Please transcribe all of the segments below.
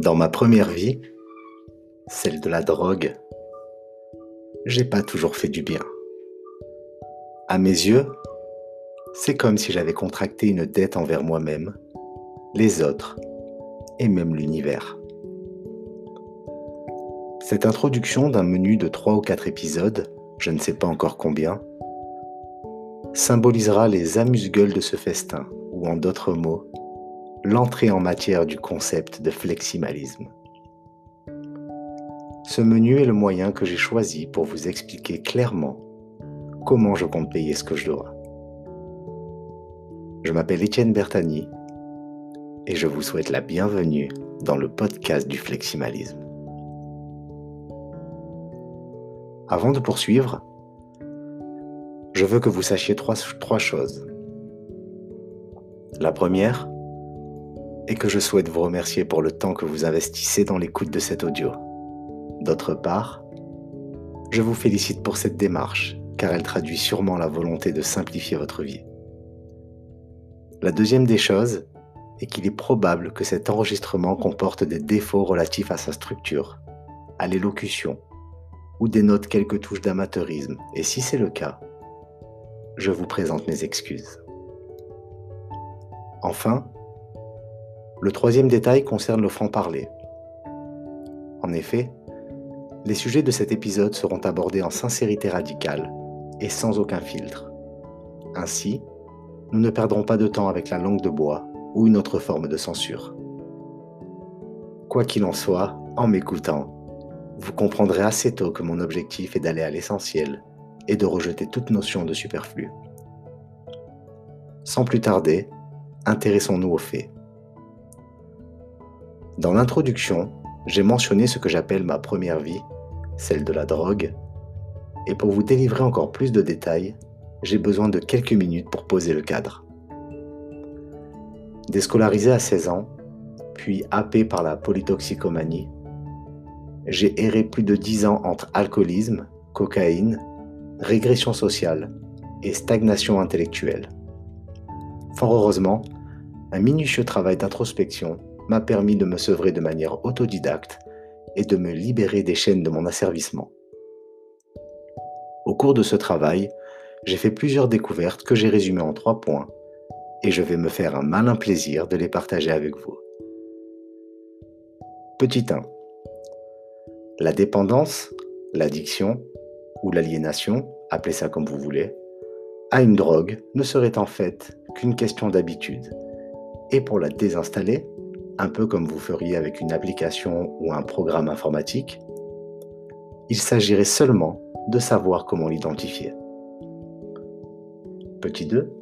Dans ma première vie, celle de la drogue, j'ai pas toujours fait du bien. À mes yeux, c'est comme si j'avais contracté une dette envers moi-même, les autres et même l'univers. Cette introduction d'un menu de 3 ou 4 épisodes, je ne sais pas encore combien, symbolisera les amuse-gueules de ce festin, ou en d'autres mots, l'entrée en matière du concept de fleximalisme. Ce menu est le moyen que j'ai choisi pour vous expliquer clairement comment je compte payer ce que je dois. Je m'appelle Étienne Bertani et je vous souhaite la bienvenue dans le podcast du fleximalisme. Avant de poursuivre, je veux que vous sachiez trois, trois choses. La première est que je souhaite vous remercier pour le temps que vous investissez dans l'écoute de cet audio. D'autre part, je vous félicite pour cette démarche, car elle traduit sûrement la volonté de simplifier votre vie. La deuxième des choses est qu'il est probable que cet enregistrement comporte des défauts relatifs à sa structure, à l'élocution, ou dénote quelques touches d'amateurisme, et si c'est le cas, je vous présente mes excuses. Enfin, le troisième détail concerne le franc-parler. En effet, les sujets de cet épisode seront abordés en sincérité radicale et sans aucun filtre. Ainsi, nous ne perdrons pas de temps avec la langue de bois ou une autre forme de censure. Quoi qu'il en soit, en m'écoutant, vous comprendrez assez tôt que mon objectif est d'aller à l'essentiel et de rejeter toute notion de superflu. Sans plus tarder, intéressons-nous aux faits. Dans l'introduction, j'ai mentionné ce que j'appelle ma première vie, celle de la drogue, et pour vous délivrer encore plus de détails, j'ai besoin de quelques minutes pour poser le cadre. Déscolarisé à 16 ans, puis happé par la polytoxicomanie, j'ai erré plus de 10 ans entre alcoolisme, cocaïne, régression sociale et stagnation intellectuelle. Fort heureusement, un minutieux travail d'introspection m'a permis de me sevrer de manière autodidacte et de me libérer des chaînes de mon asservissement. Au cours de ce travail, j'ai fait plusieurs découvertes que j'ai résumées en trois points et je vais me faire un malin plaisir de les partager avec vous. Petit 1. La dépendance, l'addiction ou l'aliénation, appelez ça comme vous voulez, à une drogue ne serait en fait qu'une question d'habitude. Et pour la désinstaller, un peu comme vous feriez avec une application ou un programme informatique, il s'agirait seulement de savoir comment l'identifier. Petit 2.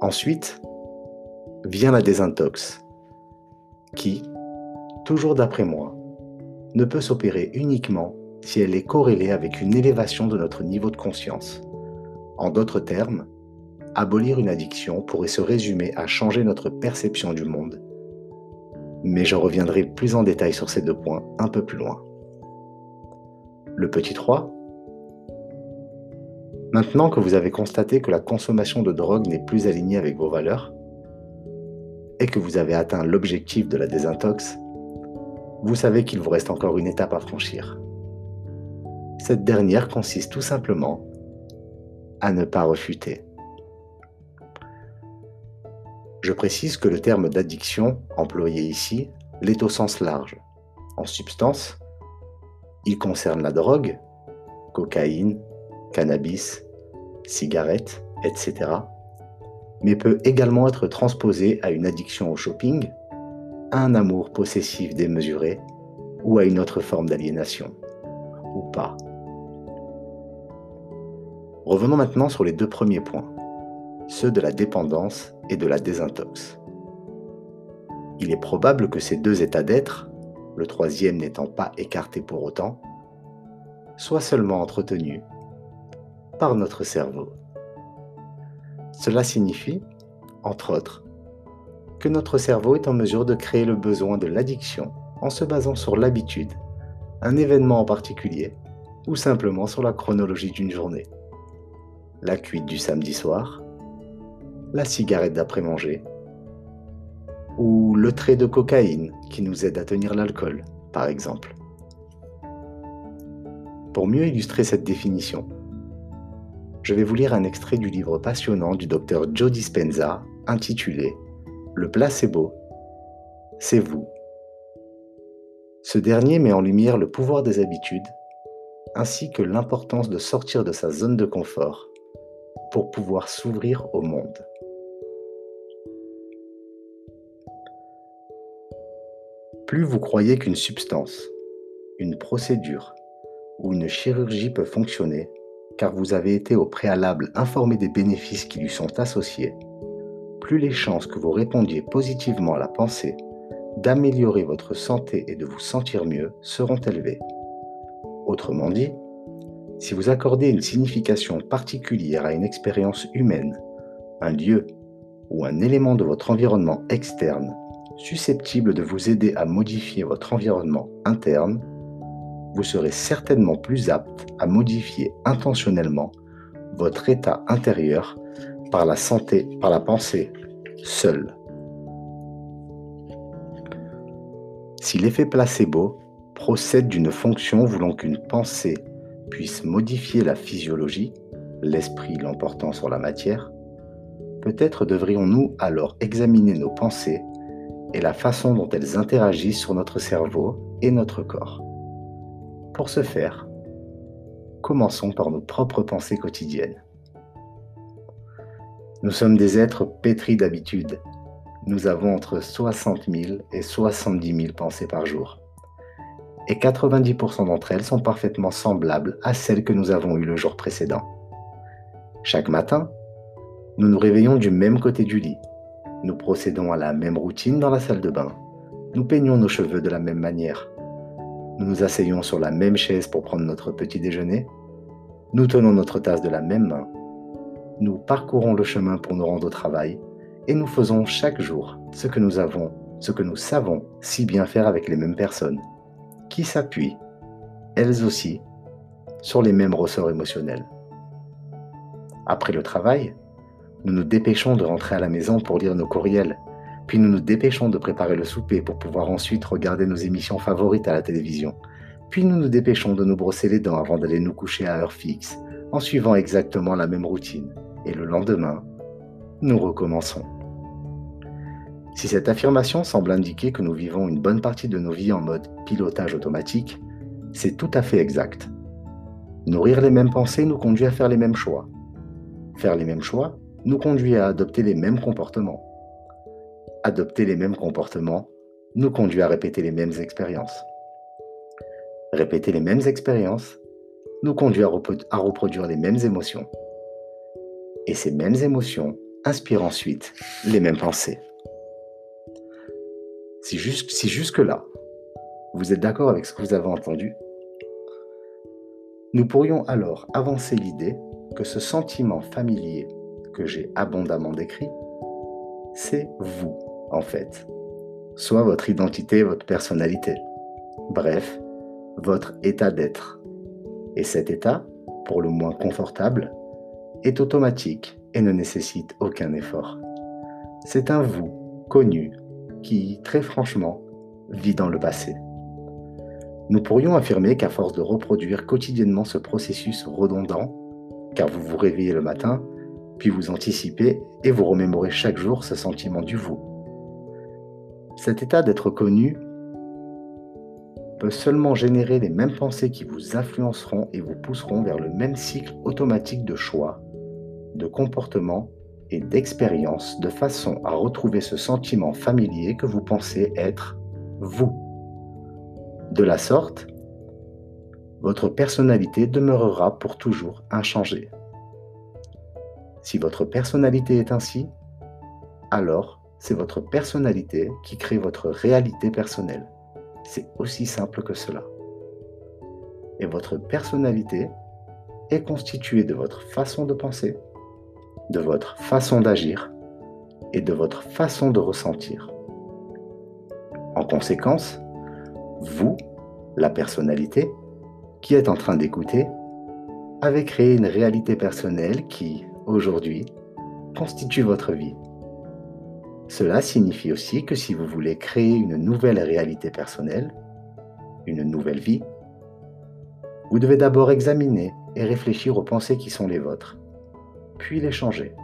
Ensuite, vient la désintox, qui, toujours d'après moi, ne peut s'opérer uniquement si elle est corrélée avec une élévation de notre niveau de conscience. En d'autres termes, abolir une addiction pourrait se résumer à changer notre perception du monde mais je reviendrai plus en détail sur ces deux points un peu plus loin. Le petit 3. Maintenant que vous avez constaté que la consommation de drogue n'est plus alignée avec vos valeurs, et que vous avez atteint l'objectif de la désintox, vous savez qu'il vous reste encore une étape à franchir. Cette dernière consiste tout simplement à ne pas refuter. Je précise que le terme d'addiction employé ici l'est au sens large. En substance, il concerne la drogue, cocaïne, cannabis, cigarettes, etc., mais peut également être transposé à une addiction au shopping, à un amour possessif démesuré ou à une autre forme d'aliénation, ou pas. Revenons maintenant sur les deux premiers points ceux de la dépendance et de la désintox. Il est probable que ces deux états d'être, le troisième n'étant pas écarté pour autant, soient seulement entretenus par notre cerveau. Cela signifie, entre autres, que notre cerveau est en mesure de créer le besoin de l'addiction en se basant sur l'habitude, un événement en particulier, ou simplement sur la chronologie d'une journée. La cuite du samedi soir, la cigarette d'après-manger, ou le trait de cocaïne qui nous aide à tenir l'alcool, par exemple. Pour mieux illustrer cette définition, je vais vous lire un extrait du livre passionnant du docteur Joe Dispenza intitulé Le placebo, c'est vous. Ce dernier met en lumière le pouvoir des habitudes ainsi que l'importance de sortir de sa zone de confort pour pouvoir s'ouvrir au monde. Plus vous croyez qu'une substance, une procédure ou une chirurgie peut fonctionner, car vous avez été au préalable informé des bénéfices qui lui sont associés, plus les chances que vous répondiez positivement à la pensée d'améliorer votre santé et de vous sentir mieux seront élevées. Autrement dit, si vous accordez une signification particulière à une expérience humaine, un lieu ou un élément de votre environnement externe susceptible de vous aider à modifier votre environnement interne, vous serez certainement plus apte à modifier intentionnellement votre état intérieur par la santé, par la pensée seule. Si l'effet placebo procède d'une fonction voulant qu'une pensée puisse modifier la physiologie, l'esprit l'emportant sur la matière, peut-être devrions-nous alors examiner nos pensées et la façon dont elles interagissent sur notre cerveau et notre corps. Pour ce faire, commençons par nos propres pensées quotidiennes. Nous sommes des êtres pétris d'habitudes. Nous avons entre 60 000 et 70 000 pensées par jour et 90% d'entre elles sont parfaitement semblables à celles que nous avons eues le jour précédent. Chaque matin, nous nous réveillons du même côté du lit. Nous procédons à la même routine dans la salle de bain. Nous peignons nos cheveux de la même manière. Nous nous asseyons sur la même chaise pour prendre notre petit déjeuner. Nous tenons notre tasse de la même main. Nous parcourons le chemin pour nous rendre au travail et nous faisons chaque jour ce que nous avons, ce que nous savons si bien faire avec les mêmes personnes qui s'appuient, elles aussi, sur les mêmes ressorts émotionnels. Après le travail, nous nous dépêchons de rentrer à la maison pour lire nos courriels, puis nous nous dépêchons de préparer le souper pour pouvoir ensuite regarder nos émissions favorites à la télévision, puis nous nous dépêchons de nous brosser les dents avant d'aller nous coucher à heure fixe, en suivant exactement la même routine, et le lendemain, nous recommençons. Si cette affirmation semble indiquer que nous vivons une bonne partie de nos vies en mode pilotage automatique, c'est tout à fait exact. Nourrir les mêmes pensées nous conduit à faire les mêmes choix. Faire les mêmes choix nous conduit à adopter les mêmes comportements. Adopter les mêmes comportements nous conduit à répéter les mêmes expériences. Répéter les mêmes expériences nous conduit à, reproduire les mêmes émotions. Et ces mêmes émotions inspirent ensuite les mêmes pensées. Si, jusque-là, vous êtes d'accord avec ce que vous avez entendu, nous pourrions alors avancer l'idée que ce sentiment familier que j'ai abondamment décrit, c'est vous, en fait. Soit votre identité, votre personnalité. Bref, votre état d'être. Et cet état, pour le moins confortable, est automatique et ne nécessite aucun effort. C'est un vous connu, qui, très franchement, vit dans le passé. Nous pourrions affirmer qu'à force de reproduire quotidiennement ce processus redondant, car vous vous réveillez le matin, puis vous anticipez et vous remémorez chaque jour ce sentiment du vous. Cet état d'être connu peut seulement générer les mêmes pensées qui vous influenceront et vous pousseront vers le même cycle automatique de choix, de comportement et d'expérience de façon à retrouver ce sentiment familier que vous pensez être vous. De la sorte, votre personnalité demeurera pour toujours inchangée. Si votre personnalité est ainsi, alors c'est votre personnalité qui crée votre réalité personnelle. C'est aussi simple que cela. Et votre personnalité est constituée de votre façon de penser, de votre façon d'agir et de votre façon de ressentir. En conséquence, vous, la personnalité, qui êtes en train d'écouter, avez créé une réalité personnelle qui, aujourd'hui, constitue votre vie. Cela signifie aussi que si vous voulez créer une nouvelle réalité personnelle, une nouvelle vie, vous devez d'abord examiner et réfléchir aux pensées qui sont les vôtres, puis les changer.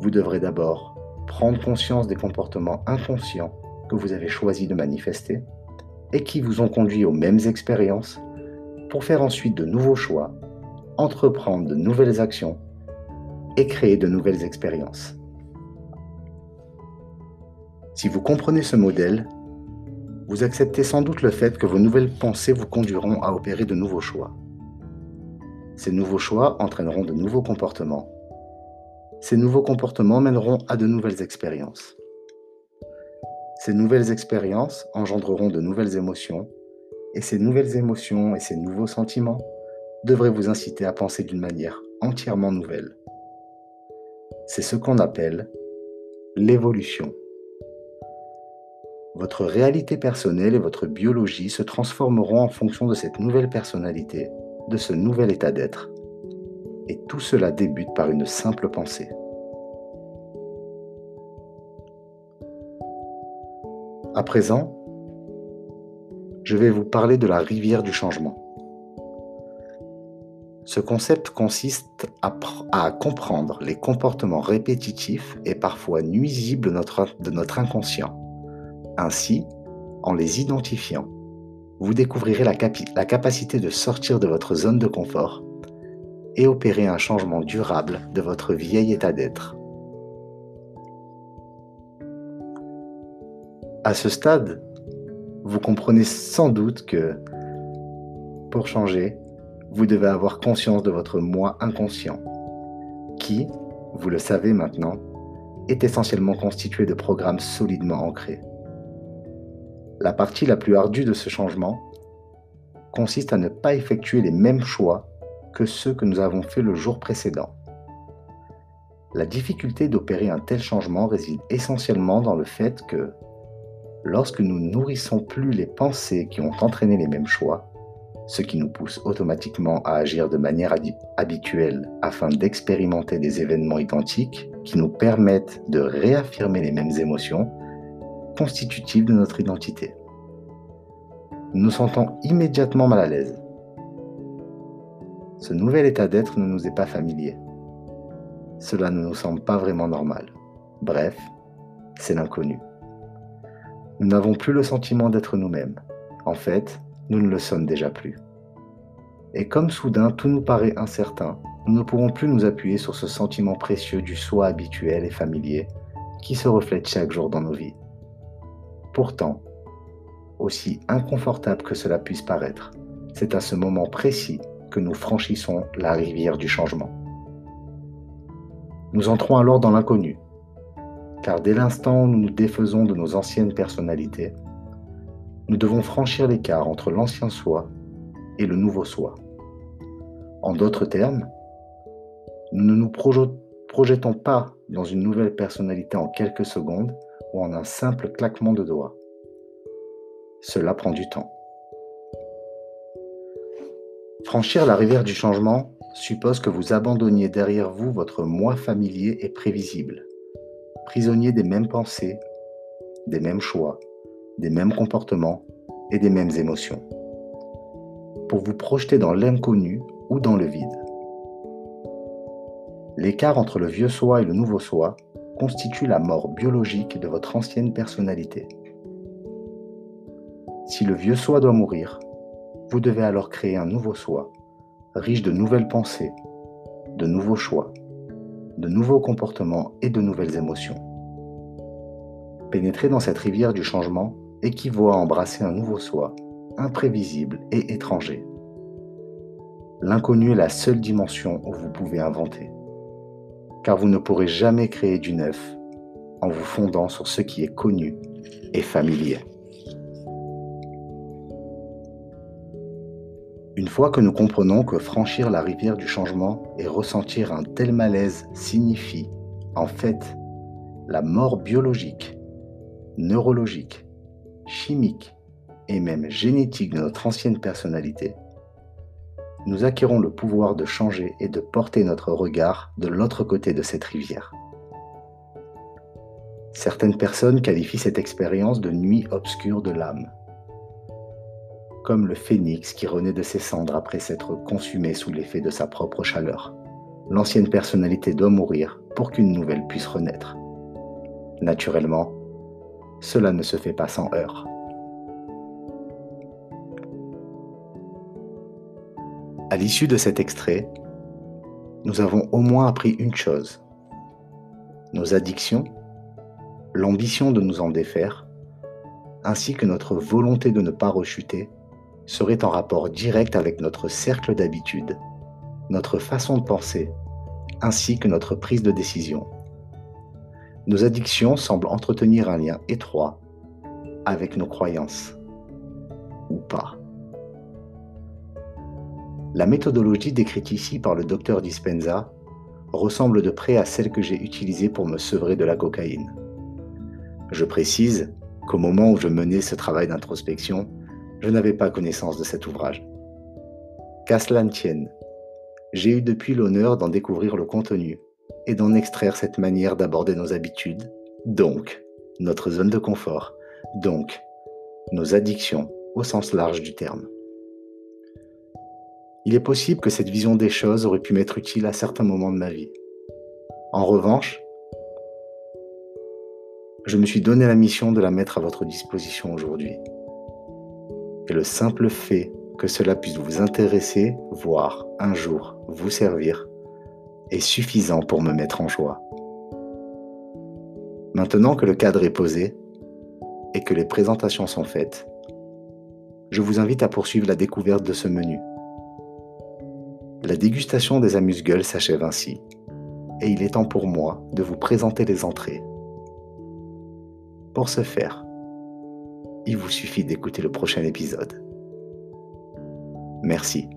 Vous devrez d'abord prendre conscience des comportements inconscients que vous avez choisi de manifester et qui vous ont conduit aux mêmes expériences pour faire ensuite de nouveaux choix, entreprendre de nouvelles actions et créer de nouvelles expériences. Si vous comprenez ce modèle, vous acceptez sans doute le fait que vos nouvelles pensées vous conduiront à opérer de nouveaux choix. Ces nouveaux choix entraîneront de nouveaux comportements. Ces nouveaux comportements mèneront à de nouvelles expériences. Ces nouvelles expériences engendreront de nouvelles émotions, et ces nouvelles émotions et ces nouveaux sentiments devraient vous inciter à penser d'une manière entièrement nouvelle. C'est ce qu'on appelle l'évolution. Votre réalité personnelle et votre biologie se transformeront en fonction de cette nouvelle personnalité, de ce nouvel état d'être. Et tout cela débute par une simple pensée. À présent, je vais vous parler de la rivière du changement. Ce concept consiste à, comprendre les comportements répétitifs et parfois nuisibles de notre inconscient ainsi, en les identifiant, vous découvrirez la, capacité de sortir de votre zone de confort et opérer un changement durable de votre vieil état d'être. À ce stade, vous comprenez sans doute que pour changer, vous devez avoir conscience de votre moi inconscient, qui, vous le savez maintenant, est essentiellement constitué de programmes solidement ancrés. La partie la plus ardue de ce changement consiste à ne pas effectuer les mêmes choix que ceux que nous avons faits le jour précédent. La difficulté d'opérer un tel changement réside essentiellement dans le fait que, lorsque nous nourrissons plus les pensées qui ont entraîné les mêmes choix, ce qui nous pousse automatiquement à agir de manière habituelle afin d'expérimenter des événements identiques qui nous permettent de réaffirmer les mêmes émotions, constitutive de notre identité. Nous nous sentons immédiatement mal à l'aise. Ce nouvel état d'être ne nous est pas familier. Cela ne nous semble pas vraiment normal. Bref, c'est l'inconnu. Nous n'avons plus le sentiment d'être nous-mêmes. En fait, nous ne le sommes déjà plus. Et comme soudain tout nous paraît incertain, nous ne pourrons plus nous appuyer sur ce sentiment précieux du soi habituel et familier qui se reflète chaque jour dans nos vies. Pourtant, aussi inconfortable que cela puisse paraître, c'est à ce moment précis que nous franchissons la rivière du changement. Nous entrons alors dans l'inconnu, car dès l'instant où nous nous défaisons de nos anciennes personnalités, nous devons franchir l'écart entre l'ancien soi et le nouveau soi. En d'autres termes, nous ne nous projetons pas dans une nouvelle personnalité en quelques secondes, ou en un simple claquement de doigts. Cela prend du temps. Franchir la rivière du changement suppose que vous abandonniez derrière vous votre moi familier et prévisible, prisonnier des mêmes pensées, des mêmes choix, des mêmes comportements et des mêmes émotions, pour vous projeter dans l'inconnu ou dans le vide. L'écart entre le vieux soi et le nouveau soi constitue la mort biologique de votre ancienne personnalité. Si le vieux soi doit mourir, vous devez alors créer un nouveau soi, riche de nouvelles pensées, de nouveaux choix, de nouveaux comportements et de nouvelles émotions. Pénétrer dans cette rivière du changement équivaut à embrasser un nouveau soi, imprévisible et étranger. L'inconnu est la seule dimension où vous pouvez inventer car vous ne pourrez jamais créer du neuf en vous fondant sur ce qui est connu et familier. Une fois que nous comprenons que franchir la rivière du changement et ressentir un tel malaise signifie, en fait, la mort biologique, neurologique, chimique et même génétique de notre ancienne personnalité, nous acquérons le pouvoir de changer et de porter notre regard de l'autre côté de cette rivière. Certaines personnes qualifient cette expérience de nuit obscure de l'âme, comme le phénix qui renaît de ses cendres après s'être consumé sous l'effet de sa propre chaleur. L'ancienne personnalité doit mourir pour qu'une nouvelle puisse renaître. Naturellement, cela ne se fait pas sans heurts. À l'issue de cet extrait, nous avons au moins appris une chose. Nos addictions, l'ambition de nous en défaire, ainsi que notre volonté de ne pas rechuter, seraient en rapport direct avec notre cercle d'habitude, notre façon de penser, ainsi que notre prise de décision. Nos addictions semblent entretenir un lien étroit avec nos croyances, ou pas. La méthodologie décrite ici par le docteur Dispenza ressemble de près à celle que j'ai utilisée pour me sevrer de la cocaïne. Je précise qu'au moment où je menais ce travail d'introspection, je n'avais pas connaissance de cet ouvrage. Qu'à tienne, j'ai eu depuis l'honneur d'en découvrir le contenu et d'en extraire cette manière d'aborder nos habitudes, donc notre zone de confort, donc nos addictions au sens large du terme. Il est possible que cette vision des choses aurait pu m'être utile à certains moments de ma vie. En revanche, je me suis donné la mission de la mettre à votre disposition aujourd'hui. Et le simple fait que cela puisse vous intéresser, voire un jour vous servir, est suffisant pour me mettre en joie. Maintenant que le cadre est posé et que les présentations sont faites, je vous invite à poursuivre la découverte de ce menu. La dégustation des amuse-gueules s'achève ainsi, et il est temps pour moi de vous présenter les entrées. Pour ce faire, il vous suffit d'écouter le prochain épisode. Merci.